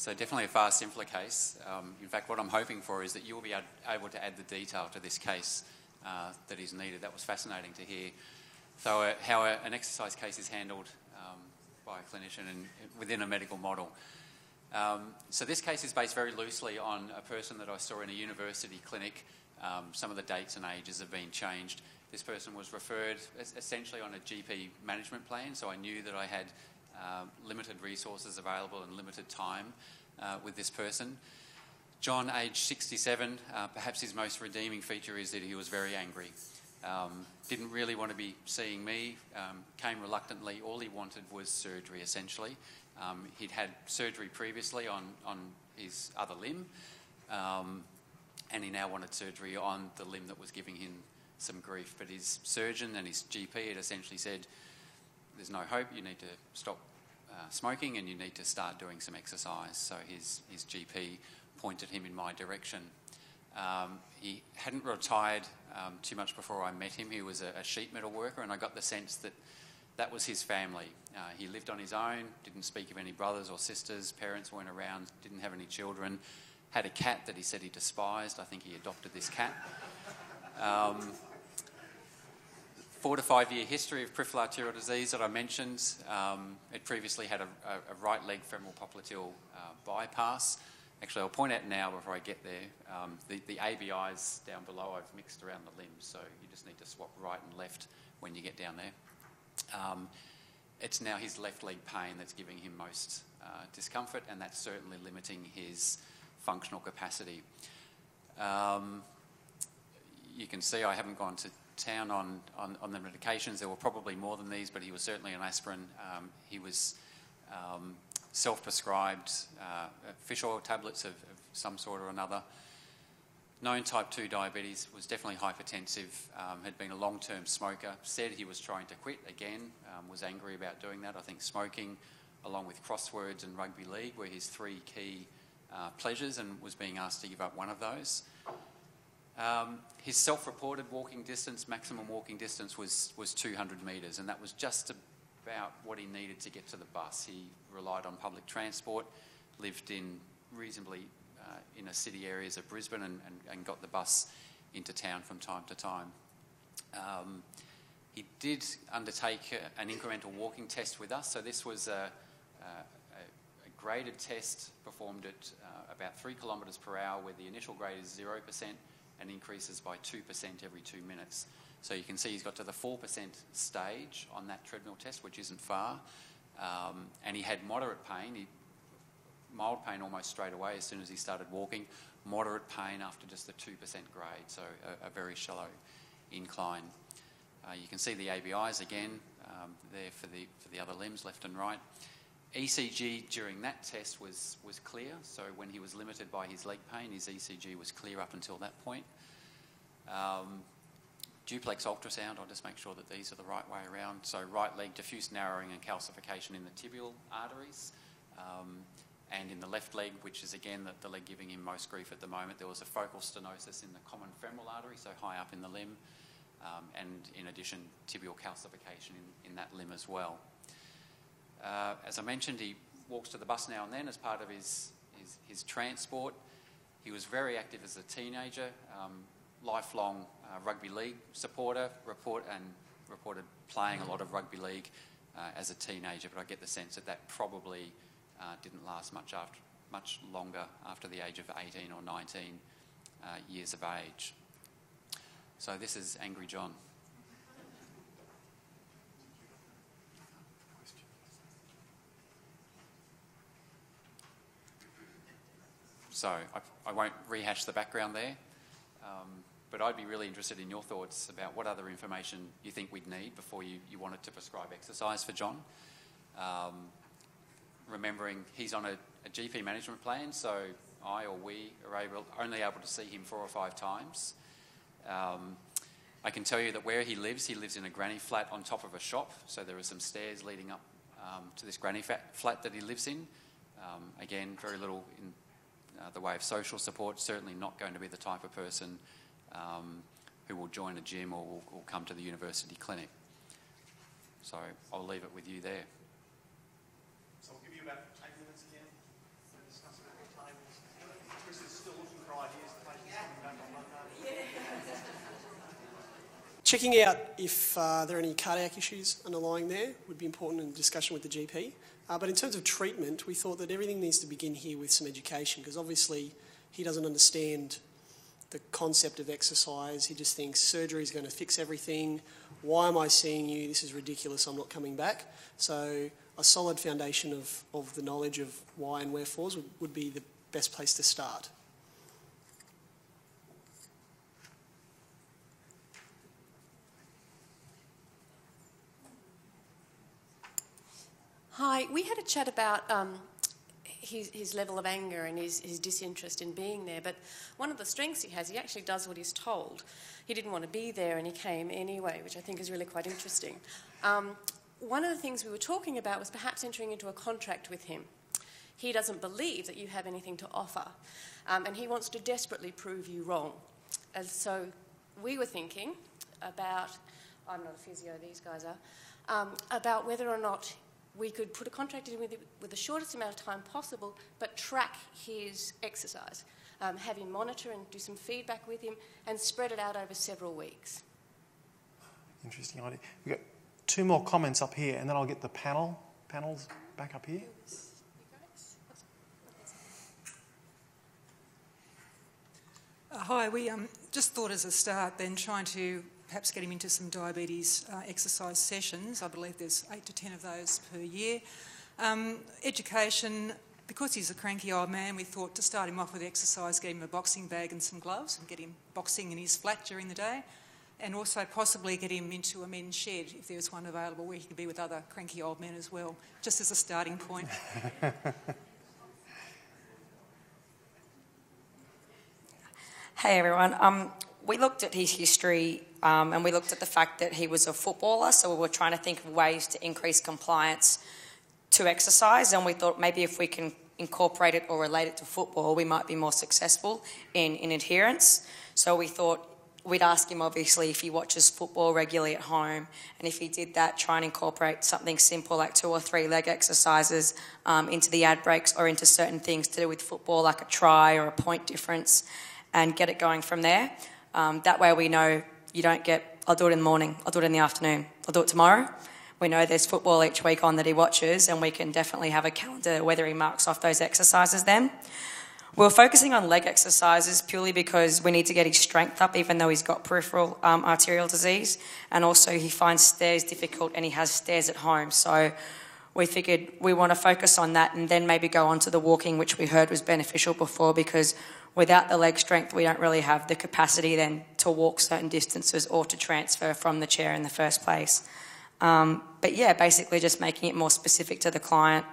So definitely a far simpler case. Um, in fact, what I'm hoping for is that you will be able to add the detail to this case uh, that is needed. That was fascinating to hear. So uh, how a, an exercise case is handled um, by a clinician and within a medical model. Um, so this case is based very loosely on a person that I saw in a university clinic. Um, some of the dates and ages have been changed. This person was referred essentially on a GP management plan, so I knew that I had uh, limited resources available and limited time uh, with this person. John, age 67, uh, perhaps his most redeeming feature is that he was very angry. Um, didn't really want to be seeing me, um, came reluctantly. All he wanted was surgery, essentially. Um, he'd had surgery previously on, on his other limb, um, and he now wanted surgery on the limb that was giving him some grief. But his surgeon and his GP had essentially said, There's no hope, you need to stop uh, smoking and you need to start doing some exercise. So his, his GP pointed him in my direction. Um, he hadn't retired um, too much before I met him. He was a, a, sheet metal worker, and I got the sense that that was his family. Uh, he lived on his own, didn't speak of any brothers or sisters, parents weren't around, didn't have any children, had a cat that he said he despised. I think he adopted this cat. Um, four to five year history of peripheral arterial disease that I mentioned. Um, it previously had a, a, right leg femoral popliteal uh, bypass. Actually, I'll point out now before I get there, um, the, the ABIs down below I've mixed around the limbs, so you just need to swap right and left when you get down there. Um, it's now his left leg pain that's giving him most uh, discomfort, and that's certainly limiting his functional capacity. Um, you can see I haven't gone to town on, on, on, the medications. There were probably more than these, but he was certainly an aspirin. Um, he was um, self-prescribed uh, fish oil tablets of, of, some sort or another. Known type 2 diabetes, was definitely hypertensive, um, had been a long-term smoker, said he was trying to quit again, um, was angry about doing that. I think smoking, along with crosswords and rugby league, were his three key uh, pleasures and was being asked to give up one of those. Um, his self-reported walking distance, maximum walking distance, was, was 200 metres, and that was just about what he needed to get to the bus. He relied on public transport, lived in reasonably uh, inner city areas of Brisbane, and, and, and, got the bus into town from time to time. Um, he did undertake an incremental walking test with us, so this was a, a, a graded test performed at uh, about three kilometres per hour, where the initial grade is 0% and increases by 2% every two minutes. So you can see he's got to the 4% stage on that treadmill test, which isn't far. Um, and he had moderate pain, he, mild pain almost straight away as soon as he started walking, moderate pain after just the 2% grade, so a, a very shallow incline. Uh, you can see the ABIs again um, there for the, for the other limbs, left and right. ECG during that test was, was clear, so when he was limited by his leg pain, his ECG was clear up until that point. Um, duplex ultrasound, I'll just make sure that these are the right way around. So right leg diffuse narrowing and calcification in the tibial arteries. Um, and in the left leg, which is again the, the, leg giving him most grief at the moment, there was a focal stenosis in the common femoral artery, so high up in the limb. Um, and in addition, tibial calcification in, in that limb as well. Uh, as I mentioned, he walks to the bus now and then as part of his, his, his transport. He was very active as a teenager, um, lifelong uh, rugby league supporter, report and reported playing a lot of rugby league uh, as a teenager, but I get the sense that that probably uh, didn't last much after, much longer after the age of 18 or 19 uh, years of age. So this is Angry John. So I, I won't rehash the background there, um, but I'd be really interested in your thoughts about what other information you think we'd need before you, you wanted to prescribe exercise for John. Um, remembering he's on a, a, GP management plan, so I or we are able, only able to see him four or five times. Um, I can tell you that where he lives, he lives in a granny flat on top of a shop, so there are some stairs leading up um, to this granny flat that he lives in. Um, again, very little in uh, the way of social support, certainly not going to be the type of person um, who will join a gym or will, will come to the university clinic. So I'll leave it with you there. So we'll give you about 10 minutes again to discuss the. Chris is still looking for ideas. The patient's coming back on Monday. Checking out if uh, there are any cardiac issues underlying there would be important in discussion with the GP. Uh, but in terms of treatment, we thought that everything needs to begin here with some education because obviously he doesn't understand the concept of exercise. He just thinks surgery is going to fix everything. Why am I seeing you? This is ridiculous. I'm not coming back. So a solid foundation of, of the knowledge of why and wherefores would, would be the best place to start. Hi, we had a chat about um, his, his, level of anger and his, his, disinterest in being there, but one of the strengths he has, he actually does what he's told. He didn't want to be there and he came anyway, which I think is really quite interesting. Um, one of the things we were talking about was perhaps entering into a contract with him. He doesn't believe that you have anything to offer, um, and he wants to desperately prove you wrong. And so we were thinking about, I'm not a physio, these guys are, um, about whether or not we could put a contract in with, with the shortest amount of time possible, but track his exercise, um, have him monitor and do some feedback with him, and spread it out over several weeks. Interesting idea. We've got two more comments up here, and then I'll get the panel panels back up here. Uh, hi, we um, just thought as a start then trying to perhaps get him into some diabetes uh, exercise sessions. I believe there's eight to ten of those per year. Um, education, because he's a cranky old man, we thought to start him off with exercise, get him a boxing bag and some gloves and get him boxing in his flat during the day. And also possibly get him into a men's shed if there's one available where he could be with other cranky old men as well, just as a starting point. Hey everyone. Um, we looked at his history um, and we looked at the fact that he was a footballer, so we were trying to think of ways to increase compliance to exercise. And we thought maybe if we can incorporate it or relate it to football, we might be more successful in, in adherence. So we thought we'd ask him obviously if he watches football regularly at home, and if he did that, try and incorporate something simple like two or three leg exercises um, into the ad breaks or into certain things to do with football, like a try or a point difference, and get it going from there. Um, that way we know you don't get, I'll do it in the morning, I'll do it in the afternoon, I'll do it tomorrow. We know there's football each week on that he watches, and we can definitely have a calendar whether he marks off those exercises then. We're focusing on leg exercises purely because we need to get his strength up, even though he's got peripheral um, arterial disease. And also, he finds stairs difficult and he has stairs at home. So, we figured we want to focus on that and then maybe go on to the walking, which we heard was beneficial before because without the leg strength, we don't really have the capacity then to walk certain distances or to transfer from the chair in the first place. Um, but yeah, basically just making it more specific to the client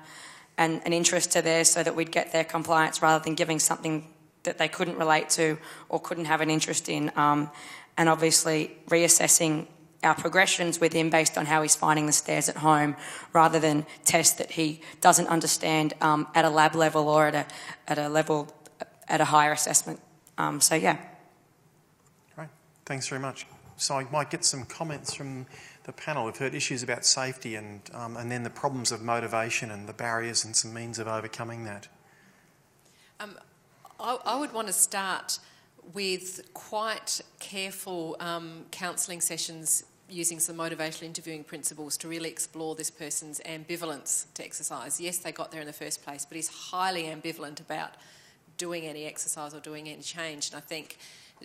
and an interest to theirs so that we'd get their compliance rather than giving something that they couldn't relate to or couldn't have an interest in. Um, and obviously reassessing our progressions with him based on how he's finding the stairs at home rather than tests that he doesn't understand um, at a lab level or at a, at a level at a higher assessment. Um, so, yeah. Great. Thanks very much. So, I might get some comments from the panel. We've heard issues about safety and, um, and then the problems of motivation and the barriers and some means of overcoming that. Um, I, I, would want to start with quite careful um, counselling sessions using some motivational interviewing principles to really explore this person's ambivalence to exercise. Yes, they got there in the first place, but he's highly ambivalent about doing any exercise or doing any change. And I think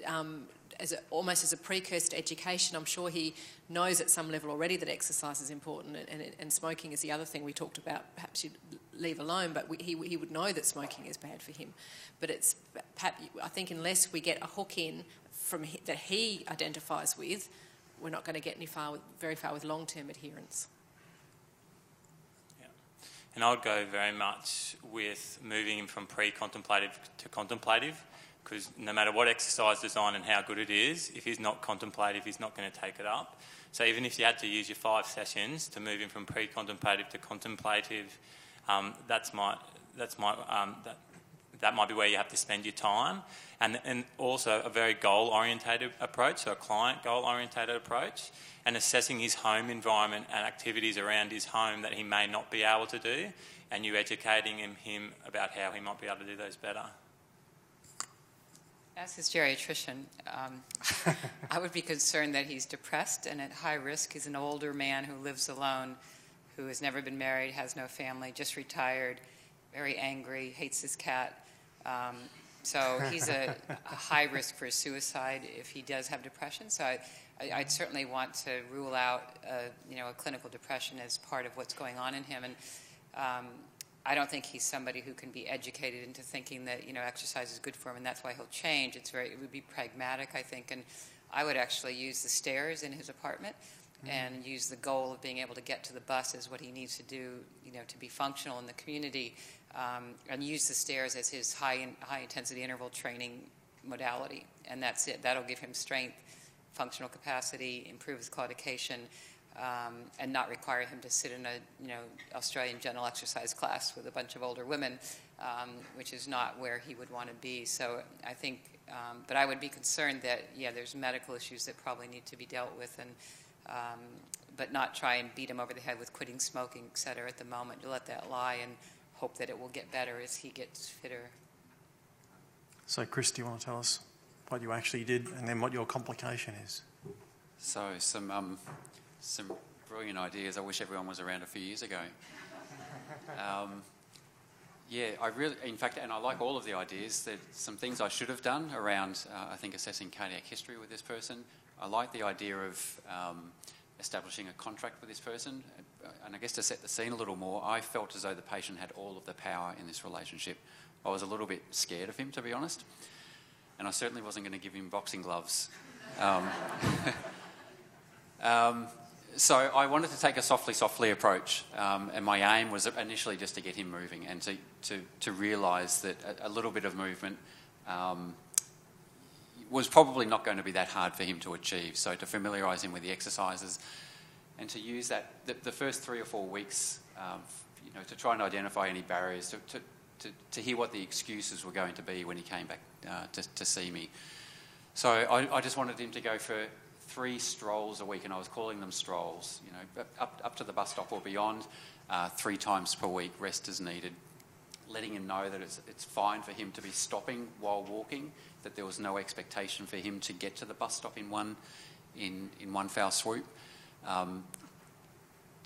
um, as a, almost as a precursor to education, I'm sure he knows at some level already that exercise is important and, and, and smoking is the other thing we talked about. Perhaps you'd leave alone, but we, he, he would know that smoking is bad for him. But it's perhaps, I think unless we get a hook in from that he identifies with, we're not going to get any far with, very far with long-term adherence. Yeah. And I would go very much with moving him from pre contemplative to contemplative because no matter what exercise design and how good it is, if he's not contemplative, he's not going to take it up. So even if you had to use your five sessions to move him from pre contemplative to contemplative, um, that's my, that's my, um, that, that might be where you have to spend your time. And, and also a very goal orientated approach, so a client goal orientated approach, and assessing his home environment and activities around his home that he may not be able to do, and you educating him, him about how he might be able to do those better. As his geriatrician, um, I would be concerned that he's depressed and at high risk. He's an older man who lives alone, who has never been married, has no family, just retired, very angry, hates his cat. Um, so he's a, a, high risk for suicide if he does have depression. So I, would certainly want to rule out, a, you know, a clinical depression as part of what's going on in him. And um, I don't think he's somebody who can be educated into thinking that you know exercise is good for him and that's why he'll change. It's very it would be pragmatic, I think, and I would actually use the stairs in his apartment mm-hmm. and use the goal of being able to get to the bus as what he needs to do, you know, to be functional in the community, um, and use the stairs as his high in, high intensity interval training modality, and that's it. That'll give him strength, functional capacity, improve his claudication um, and not require him to sit in a you know Australian general exercise class with a bunch of older women, um, which is not where he would want to be. So I think, um, but I would be concerned that yeah, there's medical issues that probably need to be dealt with, and um, but not try and beat him over the head with quitting smoking, et cetera, at the moment. To let that lie and hope that it will get better as he gets fitter. So, Chris, do you want to tell us what you actually did, and then what your complication is? So, some um, some brilliant ideas. I wish everyone was around a few years ago. Um, yeah, I really, in fact, and I like all of the ideas. There's some things I should have done around, uh, I think, assessing cardiac history with this person. I like the idea of um, establishing a contract with this person. And I guess to set the scene a little more, I felt as though the patient had all of the power in this relationship. I was a little bit scared of him, to be honest. And I certainly wasn't going to give him boxing gloves. Um, um, so I wanted to take a softly, softly approach, um, and my aim was initially just to get him moving and to, to, to realise that a, a, little bit of movement um, was probably not going to be that hard for him to achieve. So to familiarise him with the exercises and to use that, the, the first three or four weeks, um, you know, to try and identify any barriers, to, to, to, to, hear what the excuses were going to be when he came back uh, to, to see me. So I, I just wanted him to go for three strolls a week, and I was calling them strolls, you know, up, up to the bus stop or beyond, uh, three times per week, rest is needed. Letting him know that it's, it's fine for him to be stopping while walking, that there was no expectation for him to get to the bus stop in one, in, in one foul swoop. Um,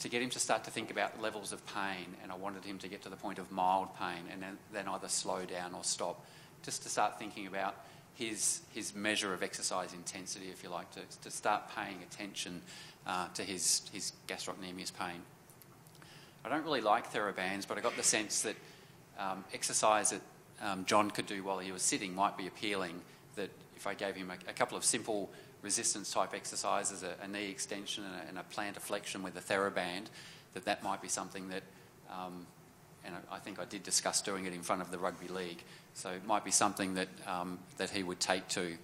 to get him to start to think about levels of pain, and I wanted him to get to the point of mild pain and then, then either slow down or stop, just to start thinking about his, his measure of exercise intensity, if you like, to, to start paying attention uh, to his, his gastrocnemius pain. I don't really like TheraBands, but I got the sense that um, exercise that um, John could do while he was sitting might be appealing. That if I gave him a, a couple of simple resistance type exercises, a, a knee extension and a, and a, plantar flexion with a TheraBand, that that might be something that, um, and I, think I did discuss doing it in front of the rugby league, so it might be something that, um, that he would take to,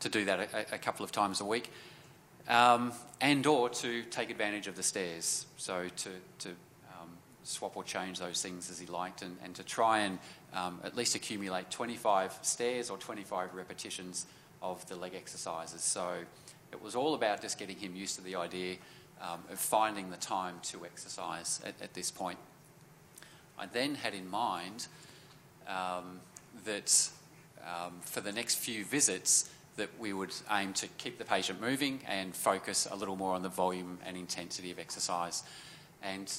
to do that a, a couple of times a week. Um, and or to take advantage of the stairs. So to, to um, swap or change those things as he liked and, and to try and um, at least accumulate 25 stairs or 25 repetitions of the leg exercises. So it was all about just getting him used to the idea um, of finding the time to exercise at, at this point. I then had in mind um, that um, for the next few visits that we would aim to keep the patient moving and focus a little more on the volume and intensity of exercise. And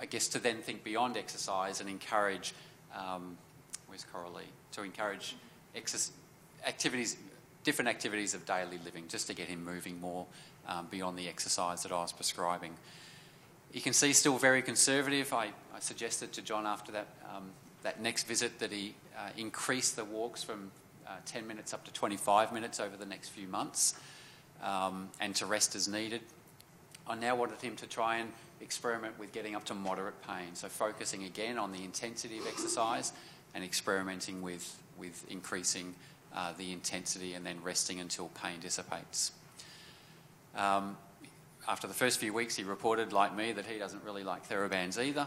I guess to then think beyond exercise and encourage, um, where's Coralie? To encourage activities, different activities of daily living, just to get him moving more um, beyond the exercise that I was prescribing. You can see still very conservative. I, I suggested to John after that um, that next visit that he uh, increase the walks from uh, 10 minutes up to 25 minutes over the next few months um, and to rest as needed. I now wanted him to try and experiment with getting up to moderate pain, so focusing again on the intensity of exercise and experimenting with, with increasing uh, the intensity and then resting until pain dissipates. Um, after the first few weeks, he reported, like me, that he doesn't really like TheraBands either,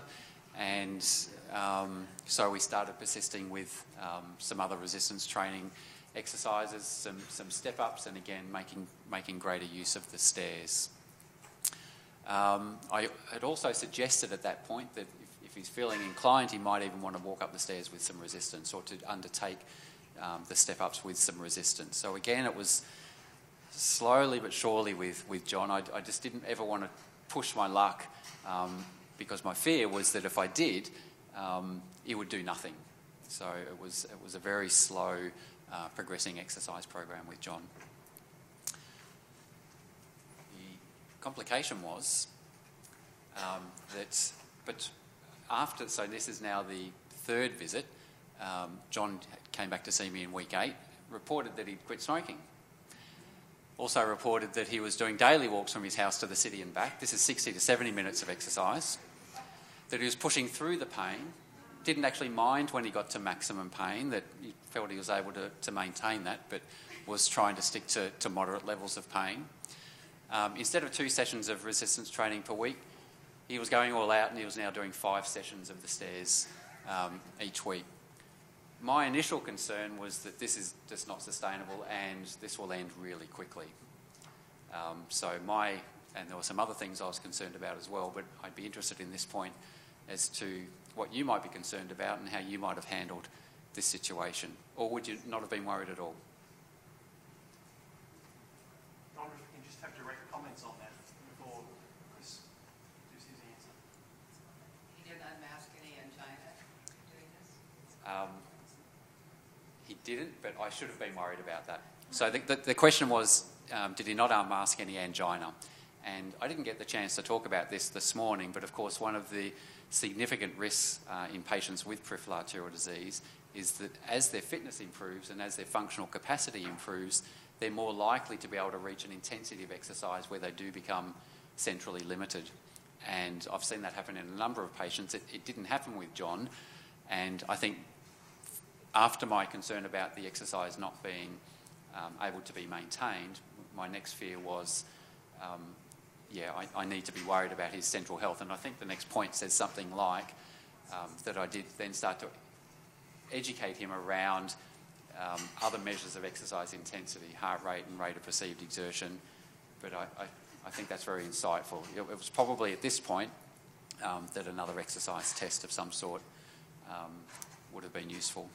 and um, so we started persisting with um, some other resistance training exercises, some, some step ups, and again making, making greater use of the stairs. Um, I had also suggested at that point that if, if, he's feeling inclined, he might even want to walk up the stairs with some resistance or to undertake um, the step ups with some resistance. So again, it was slowly but surely with, with John. I, I just didn't ever want to push my luck um, because my fear was that if I did, um, it would do nothing. So it was, it was a very slow uh, progressing exercise program with John. The complication was um, that, but after, so this is now the third visit, um, John came back to see me in week eight, reported that he'd quit smoking. Also reported that he was doing daily walks from his house to the city and back. This is 60 to 70 minutes of exercise. That he was pushing through the pain, didn't actually mind when he got to maximum pain, that he felt he was able to, to maintain that, but was trying to stick to, to moderate levels of pain. Um, instead of two sessions of resistance training per week, he was going all out and he was now doing five sessions of the stairs um, each week. My initial concern was that this is just not sustainable and this will end really quickly. Um, so my, and there were some other things I was concerned about as well, but I'd be interested in this point as to what you might be concerned about and how you might have handled this situation. Or would you not have been worried at all? I wonder if we can just have direct comments on that before Chris gives his answer. He didn't unmask any angina doing this? Um, he didn't, but I should have been worried about that. So the, the, the question was, um, did he not unmask any angina? And I didn't get the chance to talk about this this morning, but of course, one of the significant risks uh, in patients with peripheral arterial disease is that as their fitness improves and as their functional capacity improves, they're more likely to be able to reach an intensity of exercise where they do become centrally limited. And I've seen that happen in a number of patients. It, it didn't happen with John, and I think after my concern about the exercise not being um, able to be maintained, my next fear was, um, yeah, I, I, need to be worried about his central health. And I think the next point says something like um, that I did then start to educate him around um, other measures of exercise intensity, heart rate and rate of perceived exertion. But I, I, I think that's very insightful. It, it was probably at this point um, that another exercise test of some sort um, would have been useful.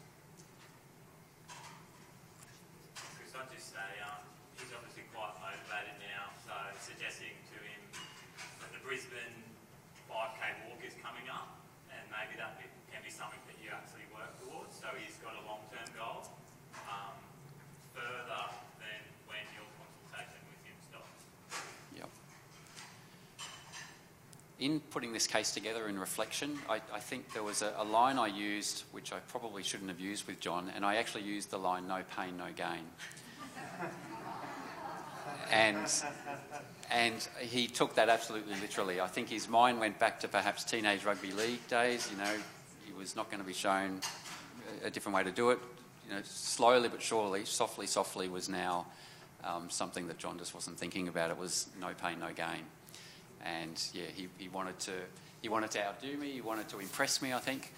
In putting this case together in reflection, I, I think there was a, a, line I used which I probably shouldn't have used with John, and I actually used the line "no pain, no gain." and and he took that absolutely literally. I think his mind went back to perhaps teenage rugby league days. You know, he was not going to be shown a different way to do it. You know, slowly but surely, softly, softly was now um, something that John just wasn't thinking about. It was no pain, no gain and yeah, he, he wanted to he wanted to outdo me. He wanted to impress me. I think.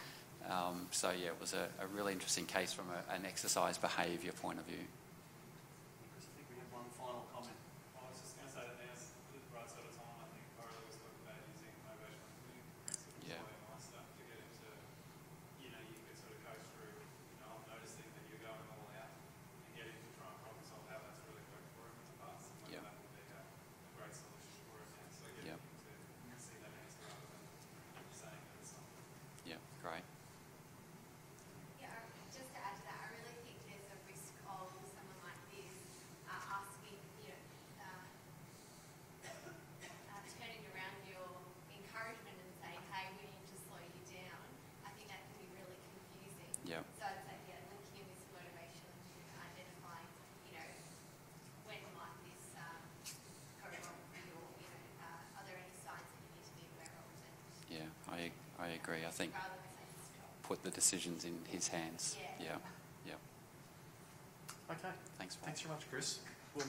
Um, so yeah, it was a, a really interesting case from a, an exercise behaviour point of view. Agree. I think put the decisions in his hands. Yeah. Yeah. Okay. Thanks. Thanks very much, Chris. We'll